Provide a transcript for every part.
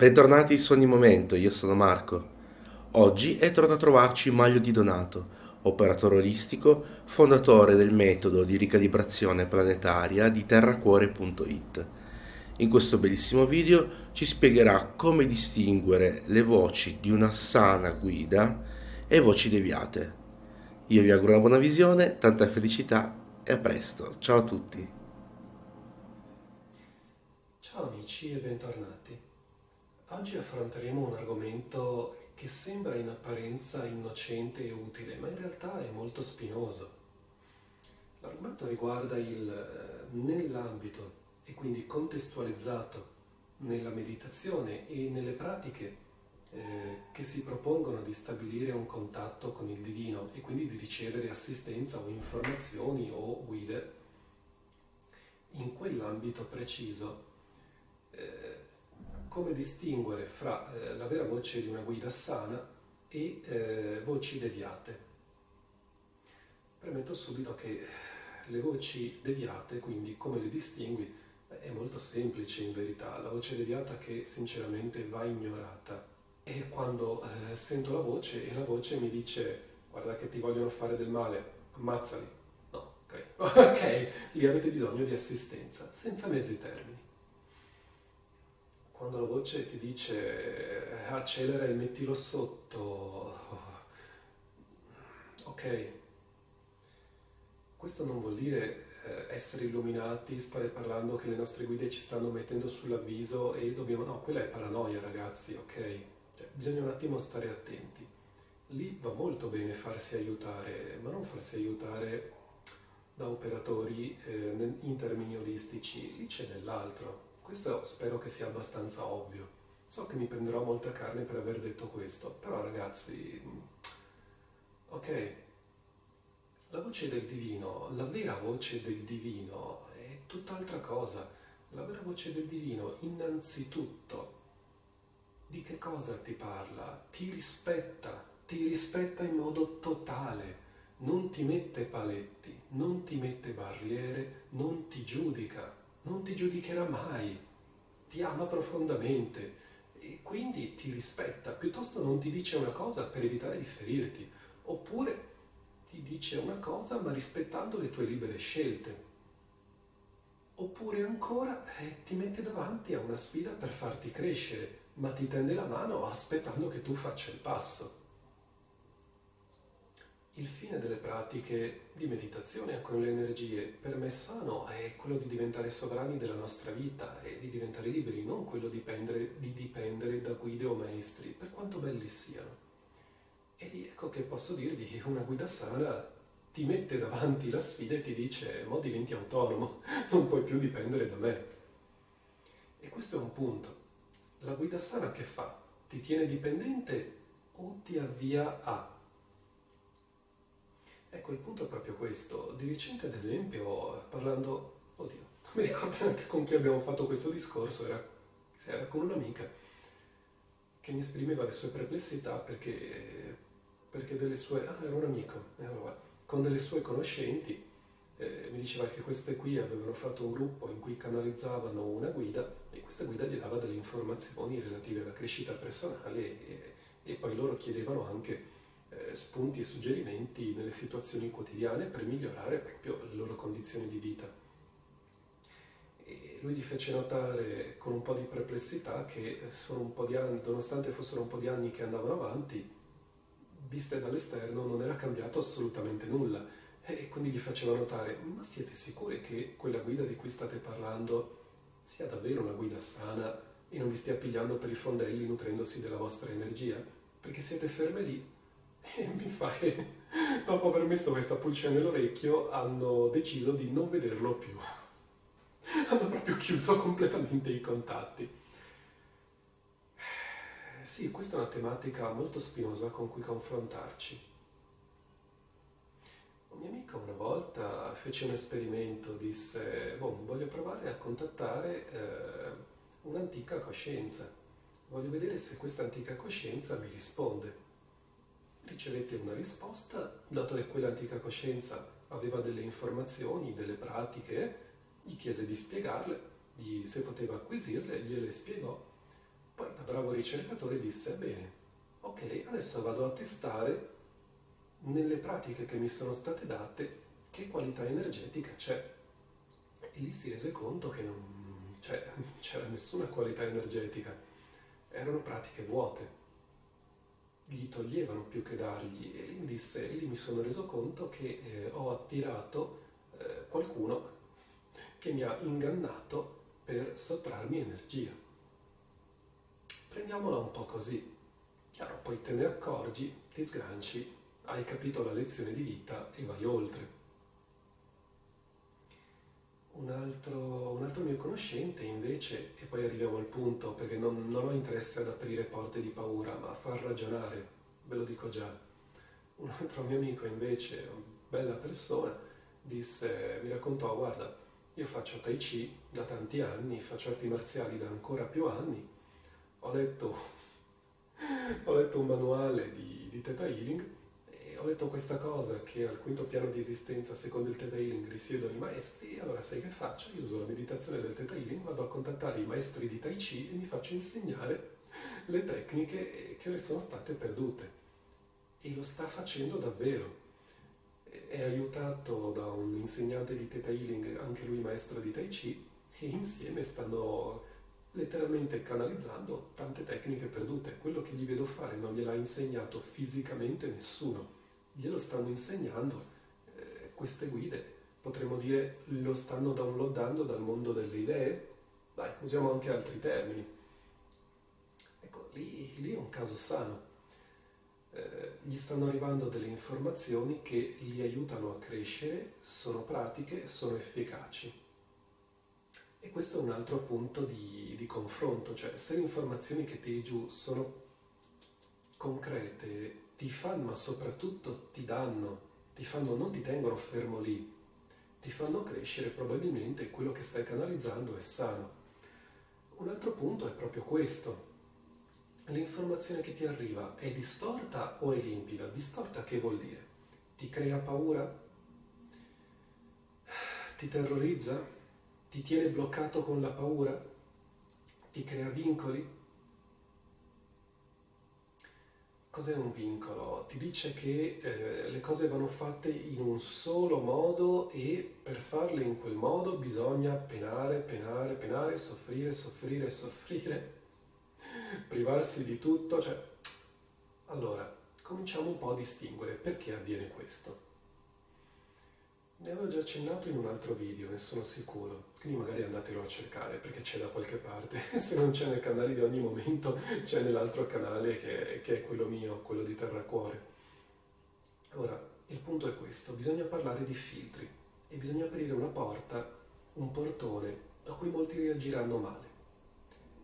Bentornati su Ogni Momento, io sono Marco. Oggi è tornato a trovarci Maglio Di Donato, operatore olistico, fondatore del metodo di ricalibrazione planetaria di terracuore.it. In questo bellissimo video ci spiegherà come distinguere le voci di una sana guida e voci deviate. Io vi auguro una buona visione, tanta felicità e a presto. Ciao a tutti. Ciao amici e bentornati. Oggi affronteremo un argomento che sembra in apparenza innocente e utile, ma in realtà è molto spinoso. L'argomento riguarda il eh, nell'ambito e quindi contestualizzato nella meditazione e nelle pratiche eh, che si propongono di stabilire un contatto con il divino e quindi di ricevere assistenza o informazioni o guide in quell'ambito preciso. Eh, come distinguere fra eh, la vera voce di una guida sana e eh, voci deviate. Premetto subito che le voci deviate, quindi come le distingui, è molto semplice in verità. La voce deviata che sinceramente va ignorata è quando eh, sento la voce e la voce mi dice guarda che ti vogliono fare del male, ammazzali. No, ok, ok, lì avete bisogno di assistenza, senza mezzi termini quando la voce ti dice eh, accelera e mettilo sotto, ok, questo non vuol dire eh, essere illuminati, stare parlando che le nostre guide ci stanno mettendo sull'avviso e dobbiamo, no, quella è paranoia ragazzi, ok? Cioè, bisogna un attimo stare attenti. Lì va molto bene farsi aiutare, ma non farsi aiutare da operatori eh, in termini olistici, lì c'è dell'altro questo spero che sia abbastanza ovvio. So che mi prenderò molta carne per aver detto questo, però ragazzi, ok, la voce del divino, la vera voce del divino è tutt'altra cosa. La vera voce del divino, innanzitutto, di che cosa ti parla? Ti rispetta, ti rispetta in modo totale, non ti mette paletti, non ti mette barriere, non ti giudica non ti giudicherà mai, ti ama profondamente e quindi ti rispetta, piuttosto non ti dice una cosa per evitare di ferirti, oppure ti dice una cosa ma rispettando le tue libere scelte. Oppure ancora eh, ti mette davanti a una sfida per farti crescere, ma ti tende la mano aspettando che tu faccia il passo. Il fine delle pratiche di meditazione con le energie per Messano è quello di diventare sovrani della nostra vita e di diventare liberi, non quello di dipendere, di dipendere da guide o maestri, per quanto belli siano. E lì ecco che posso dirvi che una guida sana ti mette davanti la sfida e ti dice mo diventi autonomo, non puoi più dipendere da me. E questo è un punto. La guida sana che fa? Ti tiene dipendente o ti avvia a Ecco, il punto è proprio questo. Di recente, ad esempio, parlando, oddio, non mi ricordo neanche con chi abbiamo fatto questo discorso, era, era con un'amica che mi esprimeva le sue perplessità perché, perché delle sue, ah, era un amico, allora, con delle sue conoscenti, eh, mi diceva che queste qui avevano fatto un gruppo in cui canalizzavano una guida e questa guida gli dava delle informazioni relative alla crescita personale e, e poi loro chiedevano anche eh, spunti e suggerimenti nelle situazioni quotidiane per migliorare proprio le loro condizioni di vita. E lui gli fece notare con un po' di perplessità che po' di anni, nonostante fossero un po' di anni che andavano avanti, viste dall'esterno non era cambiato assolutamente nulla. E quindi gli faceva notare, ma siete sicuri che quella guida di cui state parlando sia davvero una guida sana e non vi stia pigliando per i fondelli nutrendosi della vostra energia? Perché siete ferme lì e mi fa che dopo aver messo questa pulce nell'orecchio hanno deciso di non vederlo più. hanno proprio chiuso completamente i contatti. Sì, questa è una tematica molto spinosa con cui confrontarci. Un mio amico una volta fece un esperimento, disse, boh, voglio provare a contattare eh, un'antica coscienza, voglio vedere se questa antica coscienza mi risponde ricevette una risposta, dato che quell'antica coscienza aveva delle informazioni, delle pratiche, gli chiese di spiegarle, di, se poteva acquisirle, gliele spiegò. Poi da bravo ricercatore disse, bene, ok, adesso vado a testare nelle pratiche che mi sono state date che qualità energetica c'è. E lì si rese conto che non cioè, c'era nessuna qualità energetica, erano pratiche vuote gli toglievano più che dargli e lì, disse, lì mi sono reso conto che eh, ho attirato eh, qualcuno che mi ha ingannato per sottrarmi energia. Prendiamola un po' così. Chiaro, poi te ne accorgi, ti sganci, hai capito la lezione di vita e vai oltre. Un altro, un altro, mio conoscente invece, e poi arriviamo al punto perché non, non, ho interesse ad aprire porte di paura, ma a far ragionare, ve lo dico già. Un altro mio amico invece, bella persona, disse, mi raccontò, guarda, io faccio Tai Chi da tanti anni, faccio arti marziali da ancora più anni, ho letto, ho letto un manuale di, di Theta Healing ho letto questa cosa che al quinto piano di esistenza, secondo il Theta Healing, risiedono i maestri, allora sai che faccio? Io uso la meditazione del Theta Healing, vado a contattare i maestri di Tai Chi e mi faccio insegnare le tecniche che sono state perdute. E lo sta facendo davvero. È aiutato da un insegnante di Theta Healing, anche lui maestro di Tai Chi, e insieme stanno letteralmente canalizzando tante tecniche perdute. Quello che gli vedo fare non gliel'ha insegnato fisicamente nessuno glielo stanno insegnando, eh, queste guide, potremmo dire lo stanno downloadando dal mondo delle idee, dai, usiamo anche altri termini. Ecco, lì, lì è un caso sano. Eh, gli stanno arrivando delle informazioni che li aiutano a crescere, sono pratiche, sono efficaci. E questo è un altro punto di, di confronto, cioè se le informazioni che ti giù sono concrete, ti fanno, ma soprattutto ti danno, ti fanno, non ti tengono fermo lì, ti fanno crescere probabilmente quello che stai canalizzando è sano. Un altro punto è proprio questo. L'informazione che ti arriva è distorta o è limpida? Distorta che vuol dire? Ti crea paura? Ti terrorizza? Ti tiene bloccato con la paura? Ti crea vincoli? Cos'è un vincolo? Ti dice che eh, le cose vanno fatte in un solo modo e per farle in quel modo bisogna penare, penare, penare, soffrire, soffrire, soffrire, privarsi di tutto. Cioè... Allora, cominciamo un po' a distinguere perché avviene questo. Ne avevo già accennato in un altro video, ne sono sicuro, quindi magari andatelo a cercare perché c'è da qualche parte. Se non c'è nel canale di ogni momento, c'è nell'altro canale che, che è quello mio, quello di Terracuore. Ora, il punto è questo, bisogna parlare di filtri e bisogna aprire una porta, un portone a cui molti reagiranno male.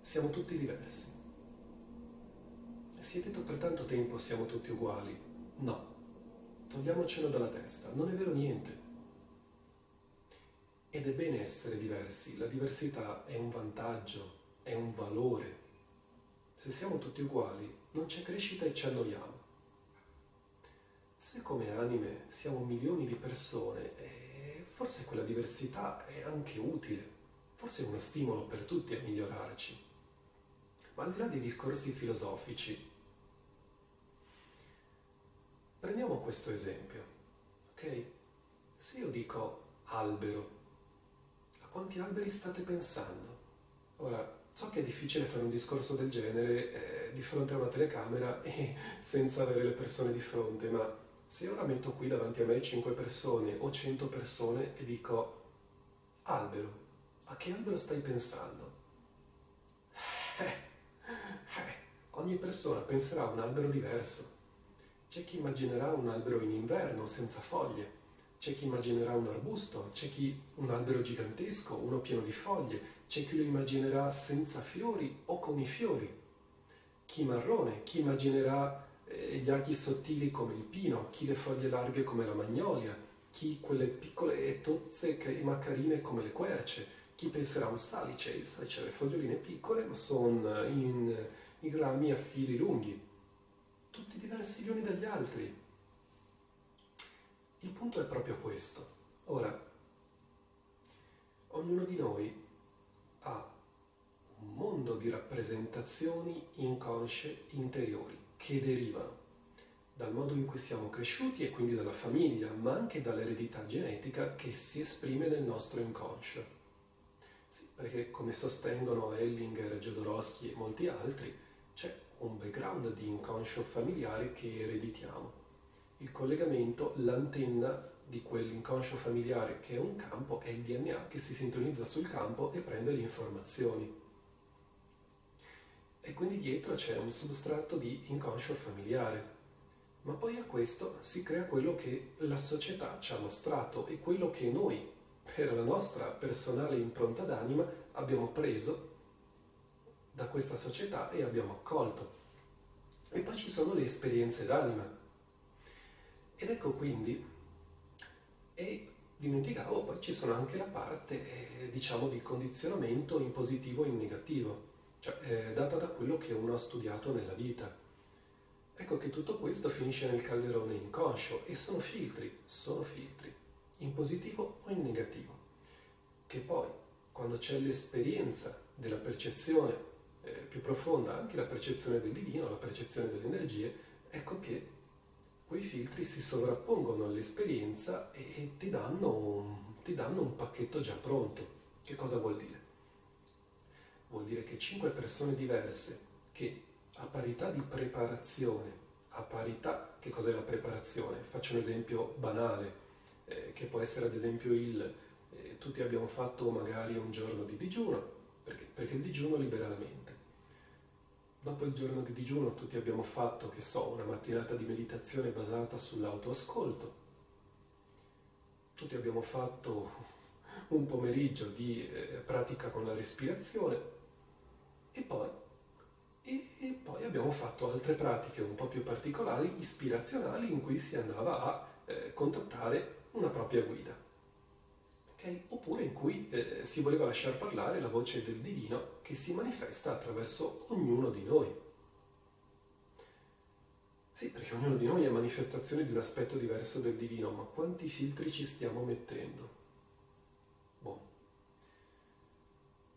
Siamo tutti diversi. Si è detto per tanto tempo siamo tutti uguali. No, togliamocelo dalla testa, non è vero niente. Ed è bene essere diversi, la diversità è un vantaggio, è un valore. Se siamo tutti uguali, non c'è crescita e ci annoiamo. Se come anime siamo milioni di persone, eh, forse quella diversità è anche utile, forse è uno stimolo per tutti a migliorarci. Ma al di là dei discorsi filosofici, prendiamo questo esempio, ok? Se io dico albero, quanti alberi state pensando? Ora, so che è difficile fare un discorso del genere eh, di fronte a una telecamera e senza avere le persone di fronte, ma se ora metto qui davanti a me 5 persone o 100 persone e dico albero, a che albero stai pensando? Eh, eh, ogni persona penserà a un albero diverso. C'è chi immaginerà un albero in inverno senza foglie, c'è chi immaginerà un arbusto, c'è chi un albero gigantesco, uno pieno di foglie, c'è chi lo immaginerà senza fiori o con i fiori, chi marrone, chi immaginerà eh, gli aghi sottili come il pino, chi le foglie larghe come la magnolia, chi quelle piccole e tozze e macarine come le querce, chi penserà a un salice, il salice ha le foglioline piccole ma sono in, in rami a fili lunghi, tutti diversi gli uni dagli altri, il punto è proprio questo. Ora, ognuno di noi ha un mondo di rappresentazioni inconsce interiori che derivano dal modo in cui siamo cresciuti e quindi dalla famiglia, ma anche dall'eredità genetica che si esprime nel nostro inconscio. Sì, perché come sostengono Ellinger, Jodorowsky e molti altri, c'è un background di inconscio familiare che ereditiamo. Il collegamento, l'antenna di quell'inconscio familiare che è un campo è il DNA che si sintonizza sul campo e prende le informazioni. E quindi dietro c'è un substrato di inconscio familiare. Ma poi a questo si crea quello che la società ci ha mostrato e quello che noi, per la nostra personale impronta d'anima, abbiamo preso da questa società e abbiamo accolto. E poi ci sono le esperienze d'anima. Ed ecco quindi e dimenticavo, poi ci sono anche la parte, eh, diciamo, di condizionamento in positivo e in negativo, cioè eh, data da quello che uno ha studiato nella vita. Ecco che tutto questo finisce nel calderone inconscio e sono filtri, sono filtri, in positivo o in negativo, che poi, quando c'è l'esperienza della percezione eh, più profonda, anche la percezione del divino, la percezione delle energie, ecco che quei filtri si sovrappongono all'esperienza e ti danno, ti danno un pacchetto già pronto. Che cosa vuol dire? Vuol dire che cinque persone diverse che a parità di preparazione, a parità, che cos'è la preparazione? Faccio un esempio banale, eh, che può essere ad esempio il, eh, tutti abbiamo fatto magari un giorno di digiuno, perché? perché il digiuno libera la mente dopo il giorno di digiuno tutti abbiamo fatto, che so, una mattinata di meditazione basata sull'autoascolto, tutti abbiamo fatto un pomeriggio di eh, pratica con la respirazione. E poi, e, e poi, abbiamo fatto altre pratiche un po' più particolari, ispirazionali, in cui si andava a eh, contattare una propria guida okay? oppure in cui eh, si voleva lasciar parlare la voce del divino che si manifesta attraverso ognuno di noi. Sì, perché ognuno di noi è manifestazione di un aspetto diverso del divino, ma quanti filtri ci stiamo mettendo? Boh.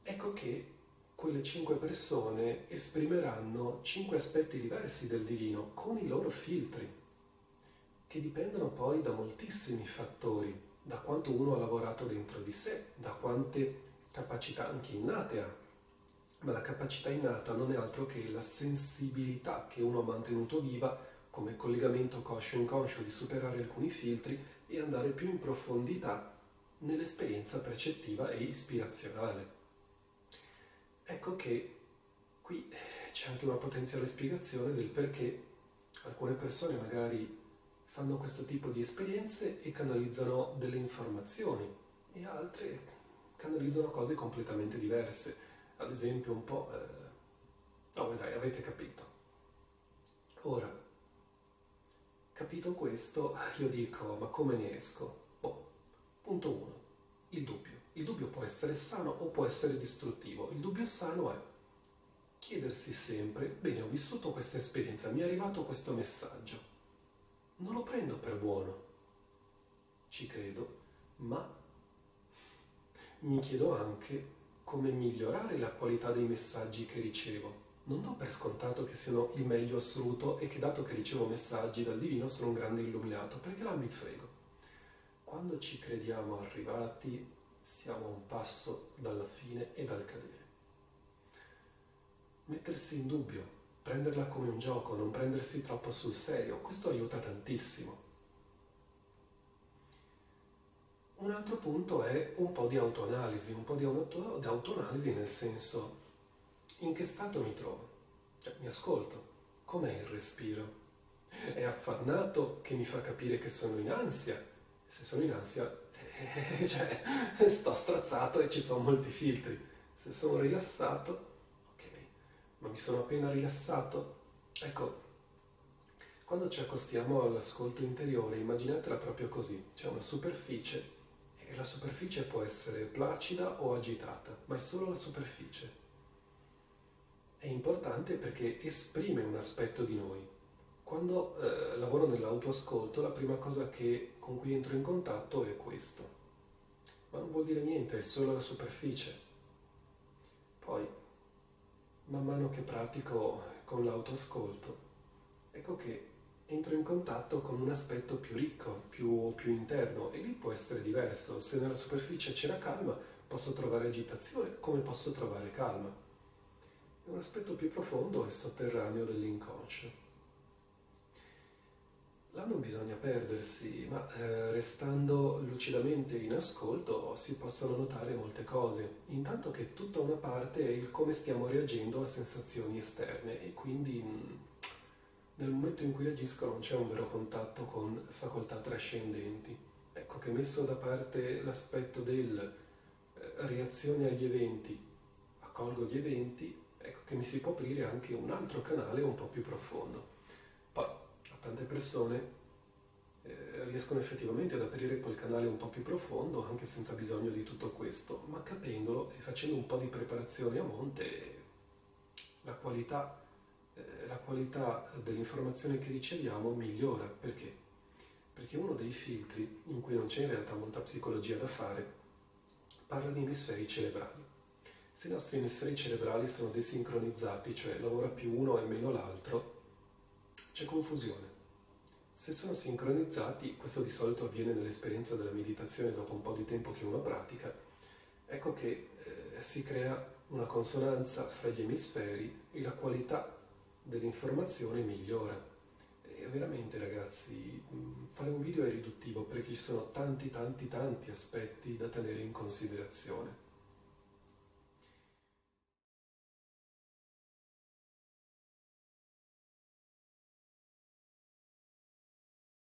Ecco che quelle cinque persone esprimeranno cinque aspetti diversi del divino con i loro filtri, che dipendono poi da moltissimi fattori da quanto uno ha lavorato dentro di sé, da quante capacità anche innate ha. Ma la capacità innata non è altro che la sensibilità che uno ha mantenuto viva come collegamento coscio-inconscio di superare alcuni filtri e andare più in profondità nell'esperienza percettiva e ispirazionale. Ecco che qui c'è anche una potenziale spiegazione del perché alcune persone magari fanno questo tipo di esperienze e canalizzano delle informazioni e altre canalizzano cose completamente diverse. Ad esempio un po'... Eh... No, dai, avete capito. Ora, capito questo, io dico, ma come ne esco? Oh, punto 1. Il dubbio. Il dubbio può essere sano o può essere distruttivo. Il dubbio sano è chiedersi sempre, bene, ho vissuto questa esperienza, mi è arrivato questo messaggio non lo prendo per buono, ci credo, ma mi chiedo anche come migliorare la qualità dei messaggi che ricevo. Non do per scontato che siano il meglio assoluto e che dato che ricevo messaggi dal divino sono un grande illuminato, perché là mi frego. Quando ci crediamo arrivati siamo a un passo dalla fine e dal cadere. Mettersi in dubbio prenderla come un gioco, non prendersi troppo sul serio, questo aiuta tantissimo. Un altro punto è un po' di autoanalisi, un po' di, auto, autoanalisi nel senso in che stato mi trovo, cioè mi ascolto, com'è il respiro? È affannato che mi fa capire che sono in ansia? Se sono in ansia, cioè, sto strazzato e ci sono molti filtri. Se sono rilassato, ma mi sono appena rilassato? Ecco, quando ci accostiamo all'ascolto interiore, immaginatela proprio così, c'è una superficie e la superficie può essere placida o agitata, ma è solo la superficie. È importante perché esprime un aspetto di noi. Quando eh, lavoro nell'autoascolto, la prima cosa che, con cui entro in contatto è questo. Ma non vuol dire niente, è solo la superficie. Man mano che pratico con l'autoascolto, ecco che entro in contatto con un aspetto più ricco, più, più interno e lì può essere diverso. Se nella superficie c'è la calma, posso trovare agitazione, come posso trovare calma. È un aspetto più profondo e sotterraneo dell'inconscio. Là non bisogna perdersi, ma eh, restando lucidamente in ascolto si possono notare molte cose. Intanto che tutta una parte è il come stiamo reagendo a sensazioni esterne e quindi mh, mm, nel momento in cui reagisco non c'è un vero contatto con facoltà trascendenti. Ecco che messo da parte l'aspetto del eh, reazione agli eventi, accolgo gli eventi, ecco che mi si può aprire anche un altro canale un po' più profondo tante persone eh, riescono effettivamente ad aprire quel canale un po' più profondo anche senza bisogno di tutto questo, ma capendolo e facendo un po' di preparazione a monte la qualità, eh, la qualità dell'informazione che riceviamo migliora. Perché? Perché uno dei filtri, in cui non c'è in realtà molta psicologia da fare, parla di emisferi cerebrali. Se i nostri emisferi cerebrali sono desincronizzati, cioè lavora più uno e meno l'altro, c'è confusione. Se sono sincronizzati, questo di solito avviene nell'esperienza della meditazione dopo un po' di tempo che uno pratica, ecco che eh, si crea una consonanza fra gli emisferi e la qualità dell'informazione migliora. E veramente ragazzi, fare un video è riduttivo perché ci sono tanti tanti tanti aspetti da tenere in considerazione.